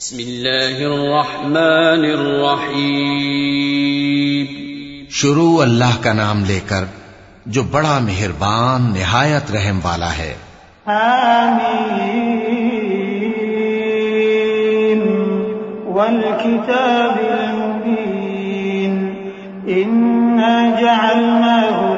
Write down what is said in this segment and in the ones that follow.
بسم الله الرحمن الرحيم شروع اللہ کا نام لے کر جو بڑا مہربان نہایت رحم والا ہے۔ حميم والكتاب المبين إنا جعلناه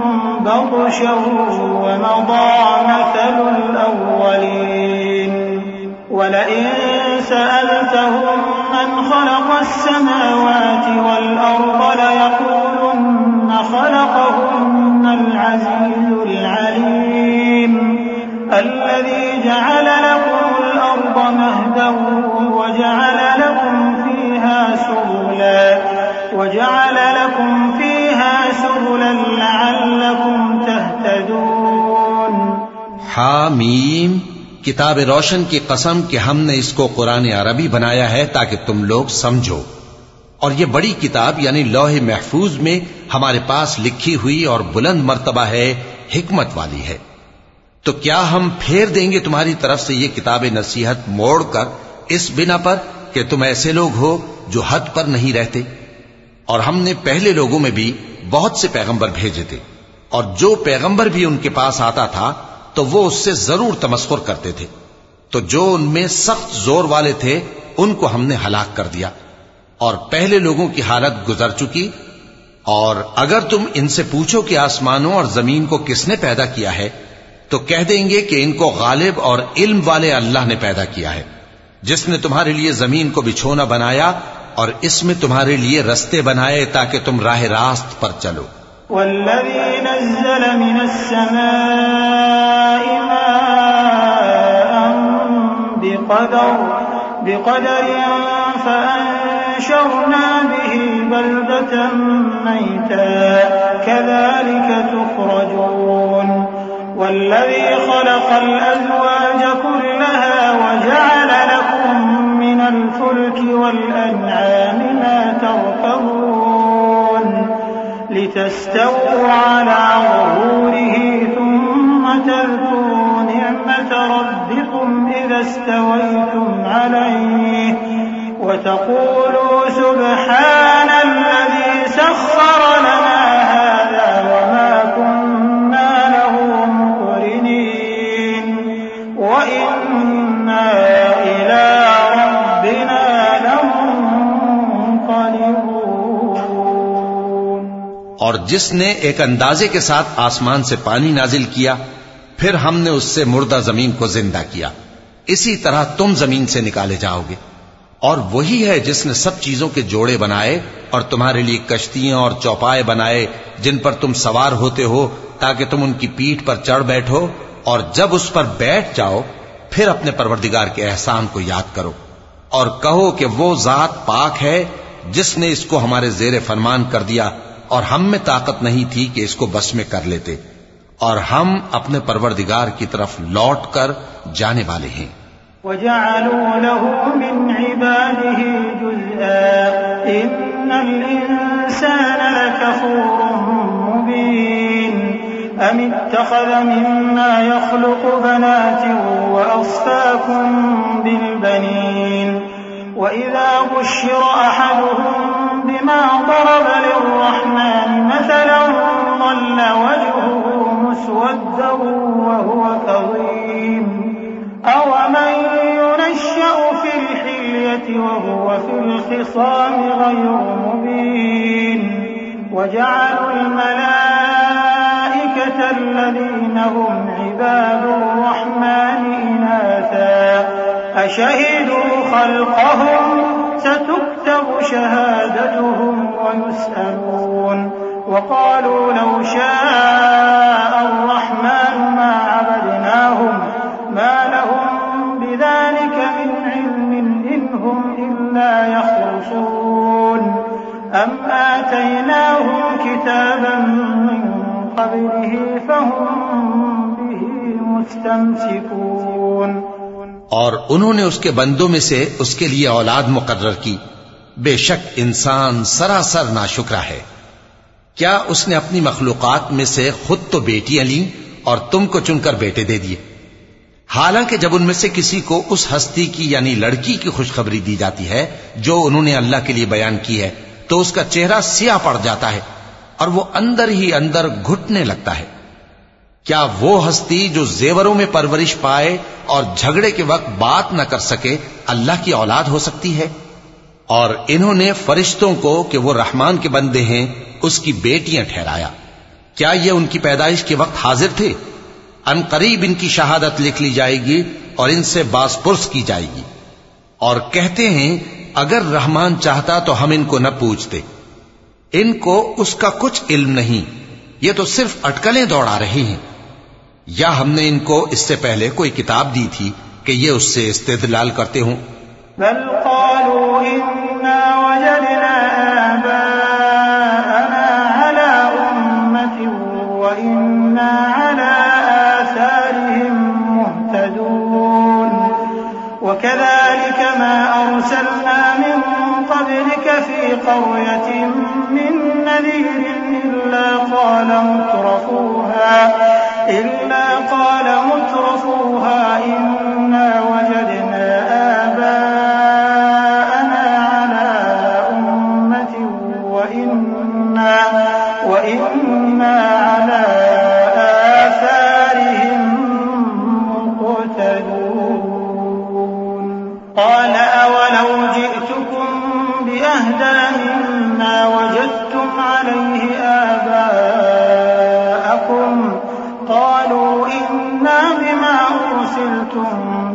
بطشا ومضى مثل الأولين. ولئن سألتهم من خلق السماوات والأرض ليقولن خلقهن العزيز العليم. الذي جعل لكم الأرض مهدا وجعل لكم فيها سبلا وجعل حامیم، کتاب روشن کی قسم کہ ہم نے اس کو قرآن عربی بنایا ہے تاکہ تم لوگ سمجھو۔ اور یہ بڑی کتاب یعنی لوح محفوظ میں ہمارے پاس لکھی ہوئی اور بلند مرتبہ ہے، حکمت والی ہے۔ تو کیا ہم پھیر دیں گے تمہاری طرف سے یہ کتاب نصیحت موڑ کر اس بنا پر کہ تم ایسے لوگ ہو جو حد پر نہیں رہتے؟ اور ہم نے پہلے لوگوں میں بھی بہت سے پیغمبر بھیجے تھے۔ اور جو پیغمبر بھی ان کے پاس آتا تھا تو وہ اس سے ضرور تمسخر کرتے تھے۔ تو جو ان میں سخت زور والے تھے، ان کو ہم نے ہلاک کر دیا۔ اور پہلے لوگوں کی حالت گزر چکی۔ اور اگر تم ان سے پوچھو کہ آسمانوں اور زمین کو کس نے پیدا کیا ہے، تو کہہ دیں گے کہ ان کو غالب اور علم والے اللہ نے پیدا کیا ہے۔ جس نے تمہارے لیے زمین کو بچھونا بنایا اور اس میں تمہارے لیے رستے بنائے تاکہ تم راہ راست پر چلو۔ والذي نزل من السماء ماء بقدر فأنشرنا به بلدة ميتا. كذلك تخرجون. والذي خلق الأزواج كلها وجعل لكم من الفلك والأنعام ما تركبون. لتستووا على ظهوره ثم تذكروا نعمة ربكم إذا استويتم عليه وتقولوا سبحان الذي سخر لنا جس نے ایک اندازے کے ساتھ آسمان سے پانی نازل کیا، پھر ہم نے اس سے مردہ زمین کو زندہ کیا۔ اسی طرح تم زمین سے نکالے جاؤ گے۔ اور وہی ہے جس نے سب چیزوں کے جوڑے بنائے اور تمہارے لیے کشتیاں اور چوپائے بنائے جن پر تم سوار ہوتے ہو تاکہ تم ان کی پیٹھ پر چڑھ بیٹھو اور جب اس پر بیٹھ جاؤ، پھر اپنے پروردگار کے احسان کو یاد کرو اور کہو کہ وہ ذات پاک ہے جس نے اس کو ہمارے زیر فرمان کر دیا۔ اور ہم میں طاقت نہیں تھی کہ اس کو بس میں کر لیتے، اور ہم اپنے پروردگار کی طرف لوٹ کر جانے والے ہیں۔ وجعلوا له من عباده جزءا، إن الإنسان لكفور مبين. أم اتخذ مما يخلق بنات وأصفاكم بالبنين؟ وإذا بشر أحدهم بما ضرب للرحمن مثلا ظل وجهه مسودا وهو كظيم. أومن ينشأ في الحلية وهو في الخصام غير مبين. وجعلوا الملائكة الذين هم عباد الرحمن إناثا أشهدوا خلقهم ستكتب شهادتهم ويسألون وقالوا لو شاء الرحمن ما عبدناهم ما لهم بذلك من علم إن هم إلا يخرصون أم آتيناهم كتابا من قبله فهم به مستمسكون اور انہوں نے اس کے بندوں میں سے اس کے لیے أولاد مقرر کی۔ بے شک انسان سراسر ناشکرا ہے۔ کیا اس نے اپنی مخلوقات میں سے خود تو بیٹیاں لیں اور تم کو چن کر بیٹے دے دیے؟ حالانکہ جب ان میں سے کسی کو اس ہستی کی یعنی لڑکی کی خوشخبری دی جاتی ہے جو انہوں نے اللہ کے لیے بیان کی ہے، تو اس کا چہرہ سیاہ پڑ جاتا ہے اور وہ اندر ہی اندر گھٹنے لگتا ہے۔ کیا وہ ہستی جو زیوروں میں پرورش پائے اور جھگڑے کے وقت بات نہ کر سکے اللہ کی اولاد ہو سکتی ہے؟ اور انہوں نے فرشتوں کو کہ وہ رحمان کے بندے ہیں، اس کی بیٹیاں ٹھہرایا۔ کیا یہ ان کی پیدائش کے وقت حاضر تھے؟ ان قریب ان کی شہادت لکھ لی جائے گی اور ان سے باس پرس کی جائے گی۔ اور کہتے ہیں، اگر رحمان چاہتا تو ہم ان کو نہ پوچھتے۔ ان کو اس کا کچھ علم نہیں، یہ تو صرف اٹکلیں دوڑا رہے ہیں۔ یا ہم نے ان کو اس سے پہلے کوئی کتاب دی تھی کہ یہ اس سے استدلال کرتے ہوں؟ بل وجدنا آباءنا على أمة وإنا على آثارهم مهتدون. وكذلك ما أرسلنا من قبلك في قرية من نذير إلا قال مترفوها إلا قال مترفوها إنا قال أولو جئتكم بأهدى مما وجدتم عليه آباءكم قالوا إنا بما أرسلتم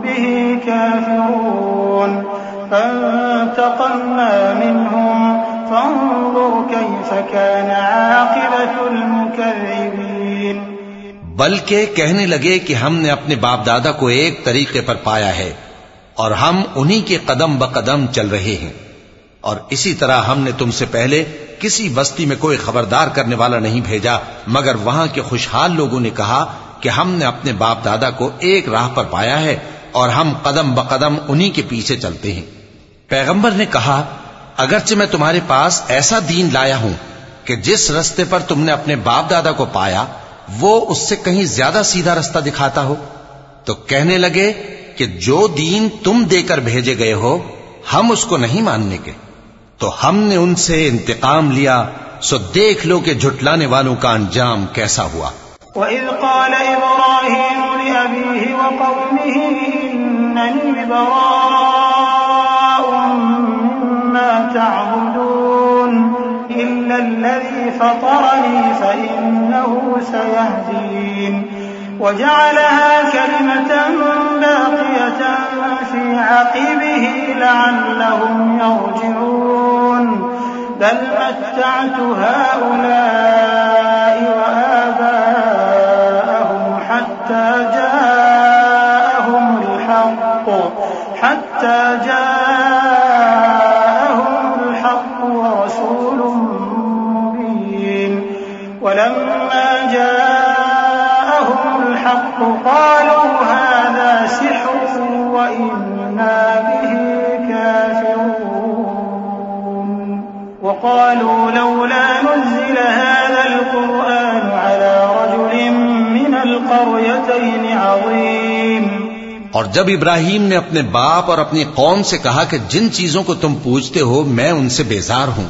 به كافرون فانتقمنا منهم فانظر كيف كان عاقبة المكذبين بلکہ کہنے لگے کہ ہم نے اپنے باپ دادا کو ایک طریقے پر پایا ہے اور ہم انہی کے قدم بقدم چل رہے ہیں۔ اور اسی طرح ہم نے تم سے پہلے کسی بستی میں کوئی خبردار کرنے والا نہیں بھیجا، مگر وہاں کے خوشحال لوگوں نے کہا کہ ہم نے اپنے باپ دادا کو ایک راہ پر پایا ہے اور ہم قدم بقدم انہی کے پیچھے چلتے ہیں۔ پیغمبر نے کہا، اگرچہ میں تمہارے پاس ایسا دین لایا ہوں کہ جس رستے پر تم نے اپنے باپ دادا کو پایا، وہ اس سے کہیں زیادہ سیدھا رستہ دکھاتا ہو۔ تو کہنے لگے کہ جو دین تم دے کر بھیجے گئے ہو، ہم اس کو نہیں ماننے کے۔ تو ہم نے ان سے انتقام لیا، سو دیکھ لو کہ جھٹلانے والوں کا انجام کیسا ہوا۔ وإذ قال إبراهيم لأبيه وقومه إنني براء مما تعبدون، إلا الذي فطرني فإنه سيهدين۔ وجعلها كلمة باقية في عقبه لعلهم يرجعون. بل متعت هؤلاء وآباءهم حتى جاءهم الحق حتى جاءهم اور جب ابراہیم نے اپنے باپ اور اپنی قوم سے کہا کہ جن چیزوں کو تم پوچھتے ہو، میں ان سے بیزار ہوں۔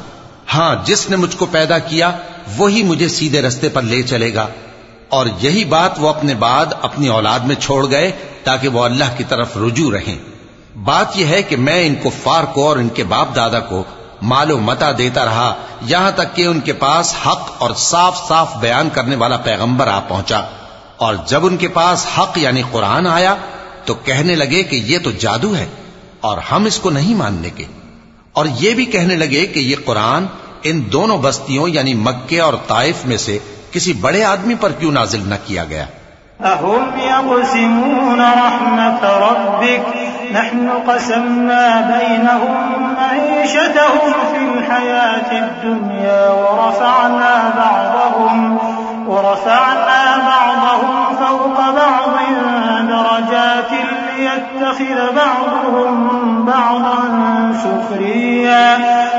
ہاں جس نے مجھ کو پیدا کیا، وہی مجھے سیدھے رستے پر لے چلے گا۔ اور یہی بات وہ اپنے بعد اپنی اولاد میں چھوڑ گئے تاکہ وہ اللہ کی طرف رجوع رہیں۔ بات یہ ہے کہ میں ان کفار کو اور ان کے باپ دادا کو مال و متا دیتا رہا، یہاں تک کہ ان کے پاس حق اور صاف صاف بیان کرنے والا پیغمبر آ پہنچا۔ اور جب ان کے پاس حق یعنی قرآن آیا تو کہنے لگے کہ یہ تو جادو ہے اور ہم اس کو نہیں ماننے کے۔ اور یہ بھی کہنے لگے کہ یہ قرآن ان دونوں بستیوں یعنی مکے اور طائف میں سے کسی بڑے آدمی پر کیوں نازل نہ کیا گیا۔ أهم يقسمون رحمة ربك نحن قسمنا بينهم معيشتهم في الحياة الدنيا ورفعنا بعضهم ورفعنا بعضهم فوق بعض درجات ليتخذ بعضهم بعضا سخريا.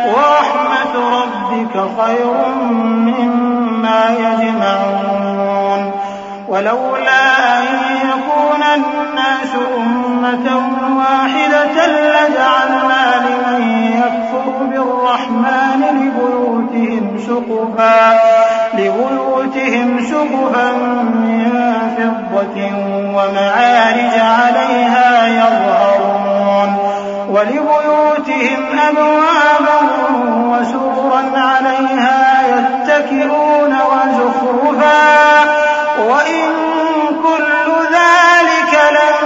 ورحمة ربك خير مما يجمعون. ولولا أن يكون الناس أمة واحدة لجعلنا لمن يكفر بالرحمن لبيوتهم سقفا. لبيوتهم سقفا من فضة ومعارج عليها يظهرون ولبيوتهم أبوابا وسررا عليها يتكئون وزخرفا وإن كل ذلك لما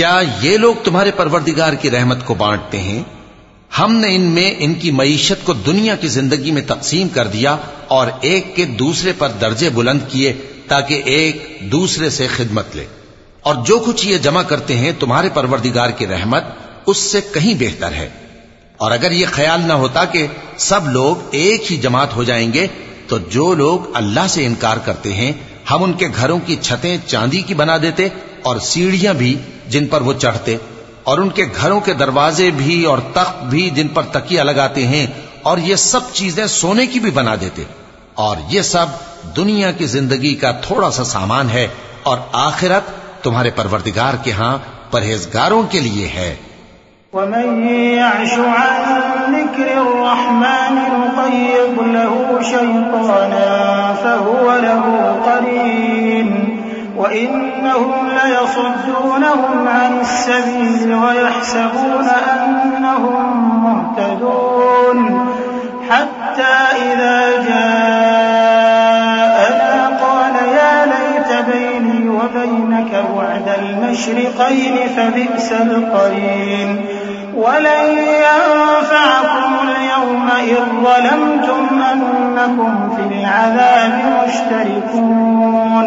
کیا یہ لوگ تمہارے پروردگار کی رحمت کو بانٹتے ہیں؟ ہم نے ان میں ان کی معیشت کو دنیا کی زندگی میں تقسیم کر دیا اور ایک کے دوسرے پر درجے بلند کیے تاکہ ایک دوسرے سے خدمت لے۔ اور جو کچھ یہ جمع کرتے ہیں تمہارے پروردگار کی رحمت اس سے کہیں بہتر ہے۔ اور اگر یہ خیال نہ ہوتا کہ سب لوگ ایک ہی جماعت ہو جائیں گے، تو جو لوگ اللہ سے انکار کرتے ہیں، ہم ان کے گھروں کی چھتیں چاندی کی بنا دیتے اور سیڑھیاں بھی جن پر وہ چڑھتے اور ان کے گھروں کے دروازے بھی اور تخت بھی جن پر تکیا لگاتے ہیں اور یہ سب چیزیں سونے کی بھی بنا دیتے اور یہ سب دنیا کی زندگی کا تھوڑا سا سامان ہے اور آخرت تمہارے پروردگار کے ہاں پرہیزگاروں کے لیے ہے۔ ومن يعش عن ذكر الرحمن نقيض له شيطانا فهو له قرين وإنهم ليصدونهم عن السبيل ويحسبون أنهم مهتدون. حتى إذا جاءنا قال يا ليت بيني وبينك بعد المشرقين فبئس القرين. ولن ينفعكم اليوم إذ ظلمتم أنكم في العذاب مشتركون.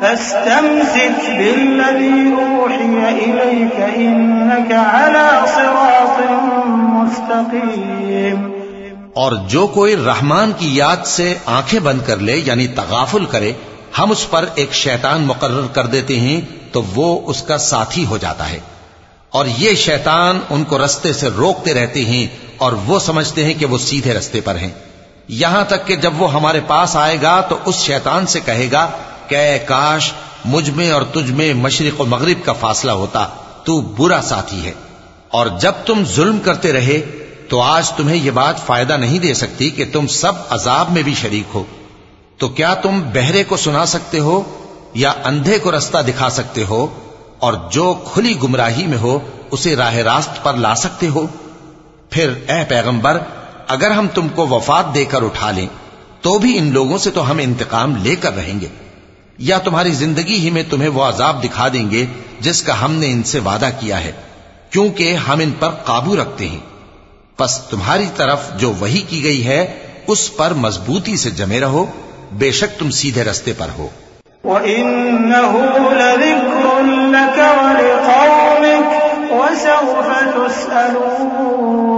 فاستمسك بالذي أوحي إليك إنك على صراط مستقيم. اور جو کوئی رحمان کی یاد سے آنکھیں بند کر لے یعنی تغافل کرے، ہم اس پر ایک شیطان مقرر کر دیتے ہیں، تو وہ اس کا ساتھی ہو جاتا ہے۔ اور یہ شیطان ان کو رستے سے روکتے رہتے ہیں اور وہ سمجھتے ہیں کہ وہ سیدھے رستے پر ہیں۔ یہاں تک کہ جب وہ ہمارے پاس آئے گا، تو اس شیطان سے کہے گا کہ اے کاش مجھ میں اور تجھ میں مشرق و مغرب کا فاصلہ ہوتا، تو برا ساتھی ہے۔ اور جب تم ظلم کرتے رہے، تو آج تمہیں یہ بات فائدہ نہیں دے سکتی کہ تم سب عذاب میں بھی شریک ہو۔ تو کیا تم بہرے کو سنا سکتے ہو یا اندھے کو رستہ دکھا سکتے ہو؟ اور جو کھلی گمراہی میں ہو، اسے راہ راست پر لا سکتے ہو؟ پھر اے پیغمبر، اگر ہم تم کو وفات دے کر اٹھا لیں، تو بھی ان لوگوں سے تو ہم انتقام لے کر رہیں گے۔ یا تمہاری زندگی ہی میں تمہیں وہ عذاب دکھا دیں گے جس کا ہم نے ان سے وعدہ کیا ہے، کیونکہ ہم ان پر قابو رکھتے ہیں۔ پس تمہاری طرف جو وہی کی گئی ہے، اس پر مضبوطی سے جمے رہو، بے شک تم سیدھے رستے پر ہو۔ وإنه لذكر لك ولقومك وسوف تسألون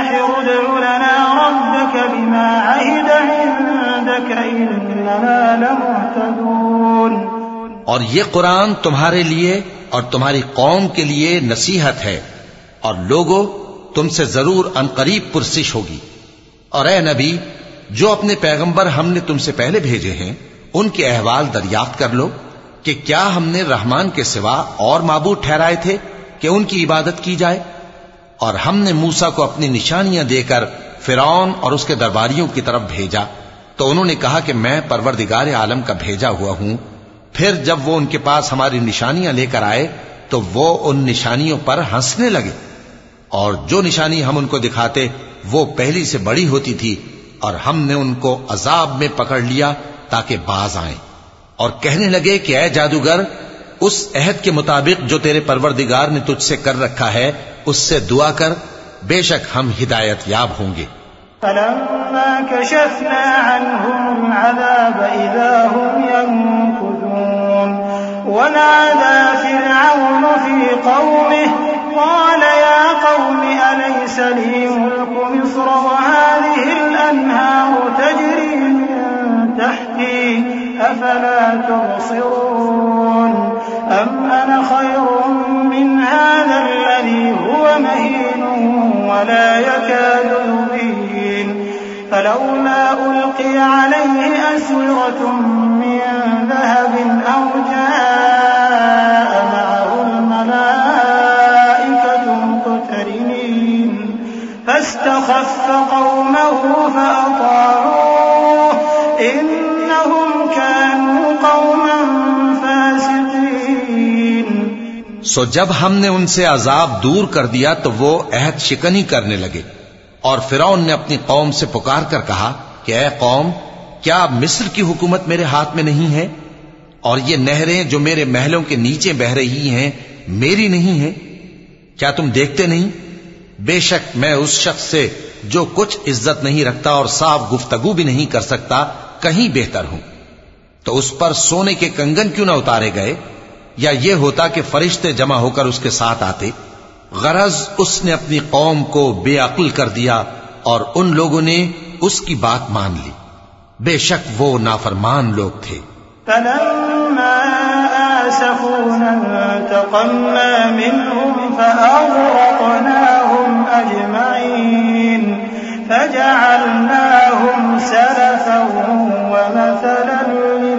الساحر ادع لنا ربك بما عهد عندك إننا لمهتدون. اور یہ قرآن تمہارے لیے اور تمہاری قوم کے لیے نصیحت ہے اور لوگوں تم سے ضرور انقریب پرسش ہوگی۔ اور اے نبی، جو اپنے پیغمبر ہم نے تم سے پہلے بھیجے ہیں، ان کے احوال دریافت کر لو کہ کیا ہم نے رحمان کے سوا اور معبود ٹھہرائے تھے کہ ان کی عبادت کی جائے۔ اور ہم نے موسا کو اپنی نشانیاں دے کر فرعون اور اس کے درباریوں کی طرف بھیجا۔ تو انہوں نے کہا کہ میں پروردگار عالم کا بھیجا ہوا ہوں۔ پھر جب وہ ان کے پاس ہماری نشانیاں لے کر آئے، تو وہ ان نشانیوں پر ہنسنے لگے۔ اور جو نشانی ہم ان کو دکھاتے، وہ پہلی سے بڑی ہوتی تھی اور ہم نے ان کو عذاب میں پکڑ لیا تاکہ باز آئیں۔ اور کہنے لگے کہ اے جادوگر، اس عہد کے مطابق جو تیرے پروردگار نے تجھ سے کر رکھا ہے کر بے شک ہم ہدایت یاب ہوں گے فلما كشفنا عنهم العذاب إذا هم ينكثون ونادى فرعون في قومه قال يا قوم أليس لي ملك مصر وهذه الأنهار تجري من تحتي أفلا تبصرون أم أنا خير من هذا الذي هو مهين ولا يكاد يبين. فلولا ألقي عليه أسورة من ذهب أو جاء سو جب ہم نے ان سے عذاب دور کر دیا تو وہ عہد شکنی کرنے لگے اور فرعون نے اپنی قوم سے پکار کر کہا کہ اے قوم، کیا مصر کی حکومت میرے ہاتھ میں نہیں ہے؟ اور یہ نہریں جو میرے محلوں کے نیچے بہ رہی ہیں، میری نہیں ہیں؟ کیا تم دیکھتے نہیں؟ بے شک میں اس شخص سے جو کچھ عزت نہیں رکھتا اور صاف گفتگو بھی نہیں کر سکتا، کہیں بہتر ہوں۔ تو اس پر سونے کے کنگن کیوں نہ اتارے گئے؟ یا یہ ہوتا کہ فرشتے جمع ہو کر اس کے ساتھ آتے۔ غرض اس نے اپنی قوم کو بے عقل کر دیا اور ان لوگوں نے اس کی بات مان لی۔ بے شک وہ نافرمان لوگ تھے۔ فلما آسفونا انتقمنا منهم فأغرقناهم أجمعين فجعلناهم سلفا ومثلا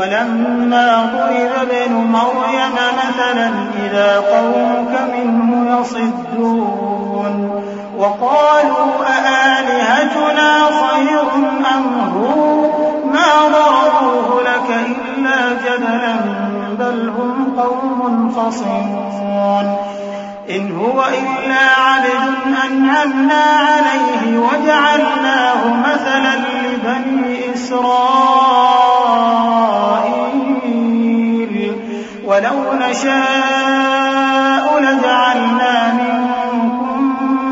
ولما ضرب ابن مريم مثلا إذا قومك منه يصدون وقالوا أآلهتنا خير أم هو؟ ما ضربوه لك إلا جدلا بل هم قوم خصمون إن هو إلا عبد أنعمنا عليه وجعلناه مثلا لبني إسرائيل. نشاء لجعلنا منكم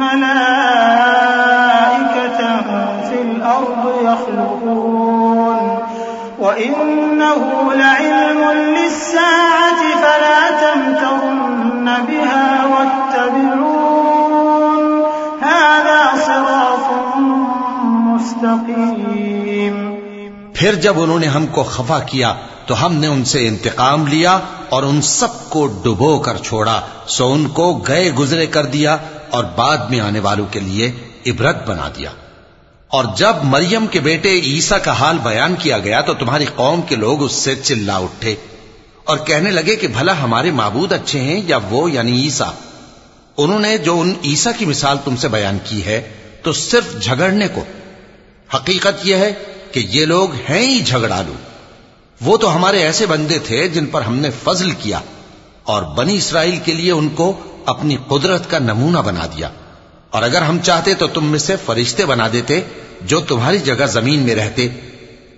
ملائكة في الأرض يخلقون وإنه لعلم للساعة فلا تمترن بها واتبعون هذا صراط مستقيم پھر جب انہوں نے ہم کو خفا کیا تو ہم نے ان اور ان سب کو ڈبو کر چھوڑا۔ سو ان کو گئے گزرے کر دیا اور بعد میں آنے والوں کے لیے عبرت بنا دیا۔ اور جب مریم کے بیٹے عیسیٰ کا حال بیان کیا گیا تو تمہاری قوم کے لوگ اس سے چلا اٹھے اور کہنے لگے کہ بھلا ہمارے معبود اچھے ہیں یا وہ یعنی عیسیٰ؟ انہوں نے جو ان عیسیٰ کی مثال تم سے بیان کی ہے تو صرف جھگڑنے کو۔ حقیقت یہ ہے کہ یہ لوگ ہیں ہی جھگڑالو۔ وہ تو ہمارے ایسے بندے تھے جن پر ہم نے فضل کیا اور بنی اسرائیل کے لیے ان کو اپنی قدرت کا نمونہ بنا دیا۔ اور اگر ہم چاہتے تو تم میں سے فرشتے بنا دیتے جو تمہاری جگہ زمین میں رہتے۔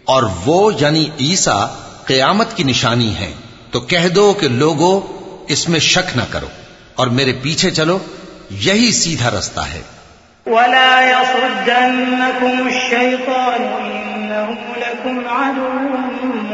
اور وہ یعنی عیسیٰ قیامت کی نشانی ہے تو کہہ دو کہ لوگو، اس میں شک نہ کرو اور میرے پیچھے چلو، یہی سیدھا رستہ ہے۔ ولا يصدنكم الشيطان إنه لكم عدو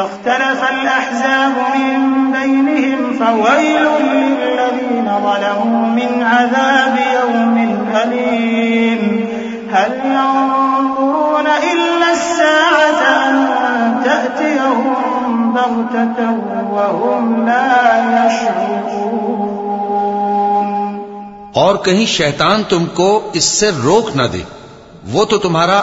فاختلف الأحزاب من بينهم فويل للذين ظلموا من عذاب يوم أليم. هل ينظرون إلا الساعة أن تأتيهم بغتة وهم لا يشعرون؟ اور کہیں شیطان تم کو اس سے روک نہ دے وہ تو تمہارا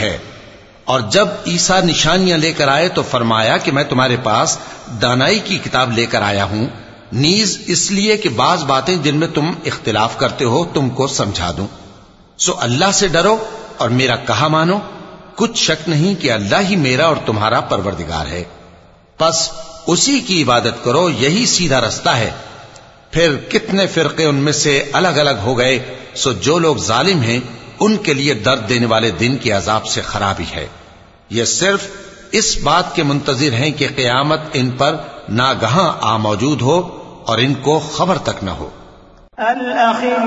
ہے۔ اور جب عیسا نشانیاں لے کر آئے تو فرمایا کہ میں تمہارے پاس دانائی کی کتاب لے کر آیا ہوں۔ نیز اس لیے کہ بعض باتیں جن میں تم اختلاف کرتے ہو، تم کو سمجھا دوں۔ سو اللہ سے ڈرو اور میرا کہا مانو۔ کچھ شک نہیں کہ اللہ ہی میرا اور تمہارا پروردگار ہے۔ پس اسی کی عبادت کرو، یہی سیدھا رستہ ہے۔ پھر کتنے فرقے ان میں سے الگ الگ ہو گئے، سو جو لوگ ظالم ہیں، ان کے لیے درد دینے والے دن کے عذاب سے خرابی ہے۔ یہ صرف اس بات کے منتظر ہیں کہ قیامت ان پر ناگہاں آ موجود ہو اور ان کو خبر تک نہ ہو۔ الأخلاء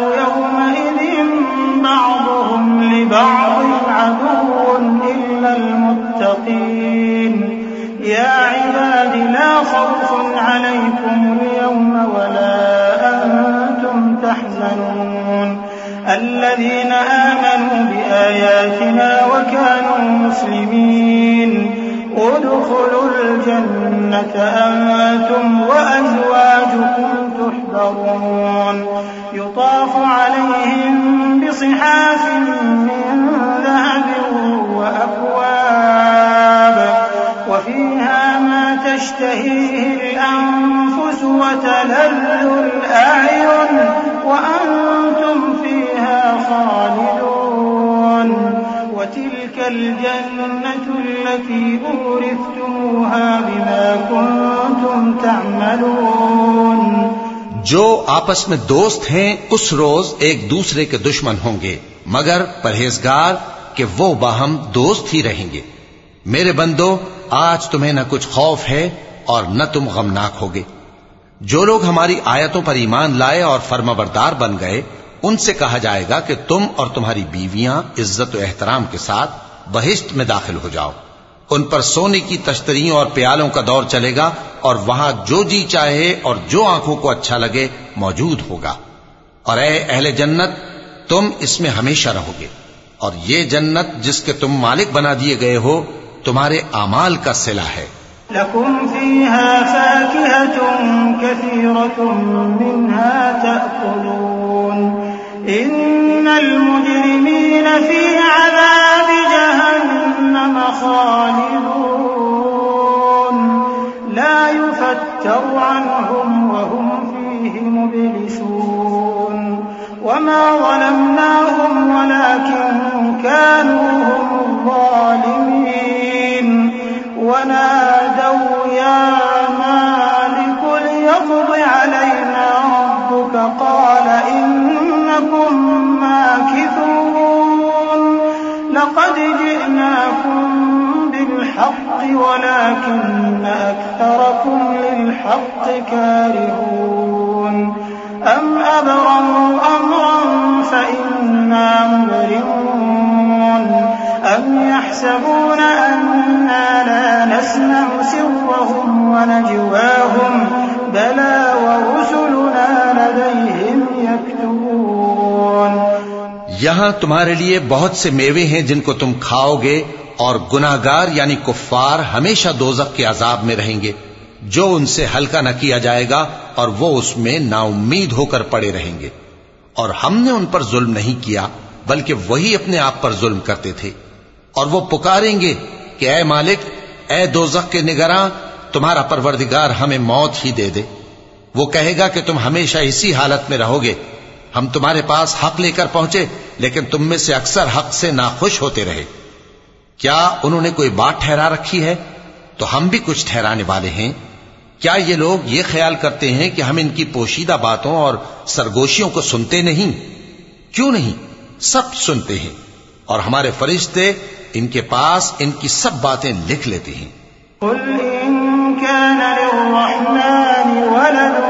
يومئذ بعضهم لبعض عدو إلا المتقين. يا عباد لا خوف عليكم اليوم ولا أنتم تحزنون. الذين آمنوا بآياتنا وكانوا مسلمين. ادخلوا الجنة أنتم وأزواجكم تحبرون. يطاف عليهم بصحاف من ذهب وأكواب. وفيها ما تشتهيه الأنفس وتلذ الأعين. وأنتم فيها خالدون. وتلك الجنة التي أورثتموها بما كنتم تعملون. جو آپس میں دوست ہیں، اس روز ایک دوسرے کے دشمن ہوں گے۔ مگر پرہیزگار کہ وہ باہم دوست ہی رہیں گے۔ میرے بندو، آج تمہیں نہ کچھ خوف ہے اور نہ تم غمناک ہوگے۔ جو لوگ ہماری آیتوں پر ایمان لائے اور فرما بردار بن گئے ان سے کہا جائے گا کہ تم اور تمہاری بیویاں عزت و احترام کے ساتھ بہشت میں داخل ہو جاؤ۔ ان پر سونے کی تشتریوں اور پیالوں کا دور چلے گا اور وہاں جو جی چاہے اور جو آنکھوں کو اچھا لگے موجود ہوگا۔ اور اے اہل جنت، تم اس میں ہمیشہ رہو گے۔ اور یہ جنت جس کے تم مالک بنا دیے گئے ہو، تمہارے اعمال کا صلہ ہے۔ لكم فيها فاكهة كثيرة منها تأكلون إن المجرمين في عذاب جهنم خالدون. لا يفتر عنهم وهم فيه مبلسون. وما ظلمناهم ولكن كانوا هم الظالمين. ونادوا يا مالك ليقض علينا ربك. قال ولكن أكثركم للحق كارهون. أم أبرموا أمرا فإنا مبرمون. أم يحسبون أنا لا نسمع سرهم ونجواهم بلى ورسلنا لديهم يكتبون. لیے بہت سے میوے ہیں جن کو تم کھاؤ اور گناہگار یعنی کفار ہمیشہ دوزخ کے عذاب میں رہیں گے۔ جو ان سے ہلکا نہ کیا جائے گا اور وہ اس میں نا امید ہو کر پڑے رہیں گے۔ اور ہم نے ان پر ظلم نہیں کیا، بلکہ وہی اپنے آپ پر ظلم کرتے تھے۔ اور وہ پکاریں گے کہ اے مالک، اے دوزخ کے نگراں، تمہارا پروردگار ہمیں موت ہی دے دے۔ وہ کہے گا کہ تم ہمیشہ اسی حالت میں رہو گے۔ ہم تمہارے پاس حق لے کر پہنچے، لیکن تم میں سے اکثر حق سے ناخوش ہوتے رہے۔ کیا انہوں نے کوئی بات ٹھہرا رکھی ہے؟ تو ہم بھی کچھ ٹھہرانے والے ہیں۔ کیا یہ لوگ یہ خیال کرتے ہیں کہ ہم ان کی پوشیدہ باتوں اور سرگوشیوں کو سنتے نہیں؟ کیوں نہیں؟ سب سنتے ہیں۔ اور ہمارے فرشتے ان کے پاس ان کی سب باتیں لکھ لیتے ہیں۔ قل إن كان للرحمن ولد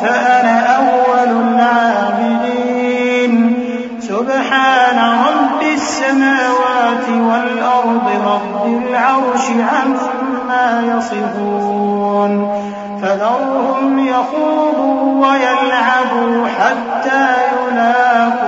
فأنا أول العابدين سبحان رب السماوات والأرض رب العرش عما يصفون فذرهم يخوضوا ويلعبوا حتى يلاقوا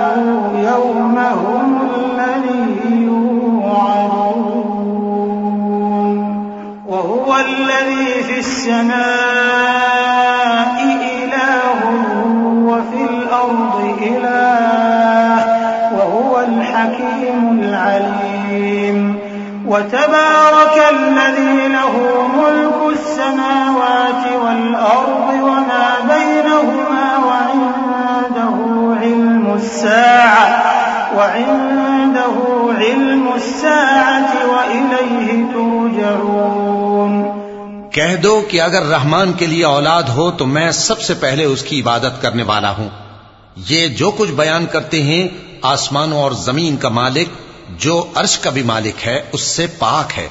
دو کہ اگر رحمان کے لیے اولاد ہو تو میں سب سے پہلے اس کی عبادت کرنے والا ہوں۔ یہ جو کچھ بیان کرتے ہیں، آسمانوں اور زمین کا مالک، جو عرش کا بھی مالک ہے، اس سے پاک ہے۔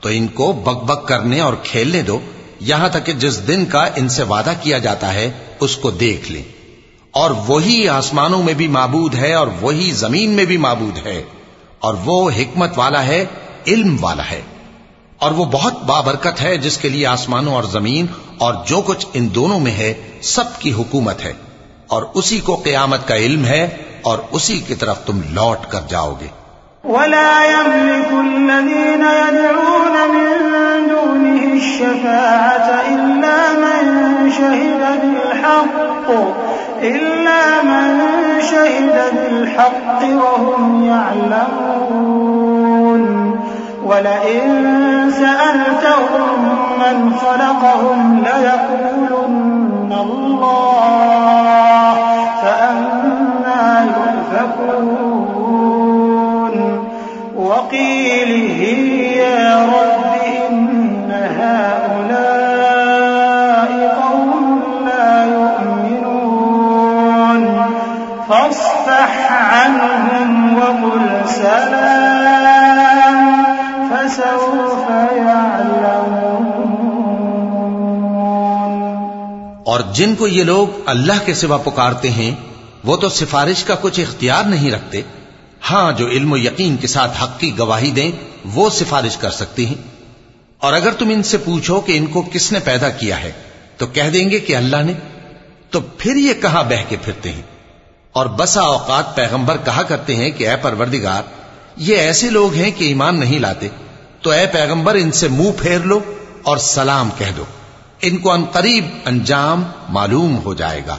تو ان کو بک بک کرنے اور کھیلنے دو۔ یہاں تک کہ جس دن کا ان سے وعدہ کیا جاتا ہے، اس کو دیکھ لیں۔ اور وہی آسمانوں میں بھی معبود ہے اور وہی زمین میں بھی معبود ہے۔ اور وہ حکمت والا ہے، علم والا ہے۔ اور وہ بہت بابرکت ہے جس کے لیے آسمانوں اور زمین اور جو کچھ ان دونوں میں ہے سب کی حکومت ہے اور اسی کو قیامت کا علم ہے اور اسی کی طرف تم لوٹ کر جاؤ گے۔ ولا يملك الذين يدعون من دونه الشفاعة إلا من شهد بالحق، إلا من شهد بالحق وهم يعلمون۔ ولئن سألتهم من خلقهم ليقولن الله فأنا يؤفكون. وقيله يا رب إن هؤلاء قوم لا يؤمنون. فاصفح عنهم وقل سلام. فسوف يعلمون۔ اور جن کو یہ لوگ اللہ کے سوا پکارتے ہیں، وہ تو سفارش کا کچھ اختیار نہیں رکھتے۔ ہاں جو علم و یقین کے ساتھ حق کی گواہی دیں، وہ سفارش کر سکتے ہیں۔ اور اگر تم ان سے پوچھو کہ ان کو کس نے پیدا کیا ہے، تو کہہ دیں گے کہ اللہ نے۔ تو پھر یہ کہاں بہ کے پھرتے ہیں؟ اور بسا اوقات پیغمبر کہا کرتے ہیں کہ اے پروردگار، یہ ایسے لوگ ہیں کہ ایمان نہیں لاتے۔ تو اے پیغمبر، ان سے منہ پھیر لو اور سلام کہہ دو۔ ان کو ان قریب انجام معلوم ہو جائے گا۔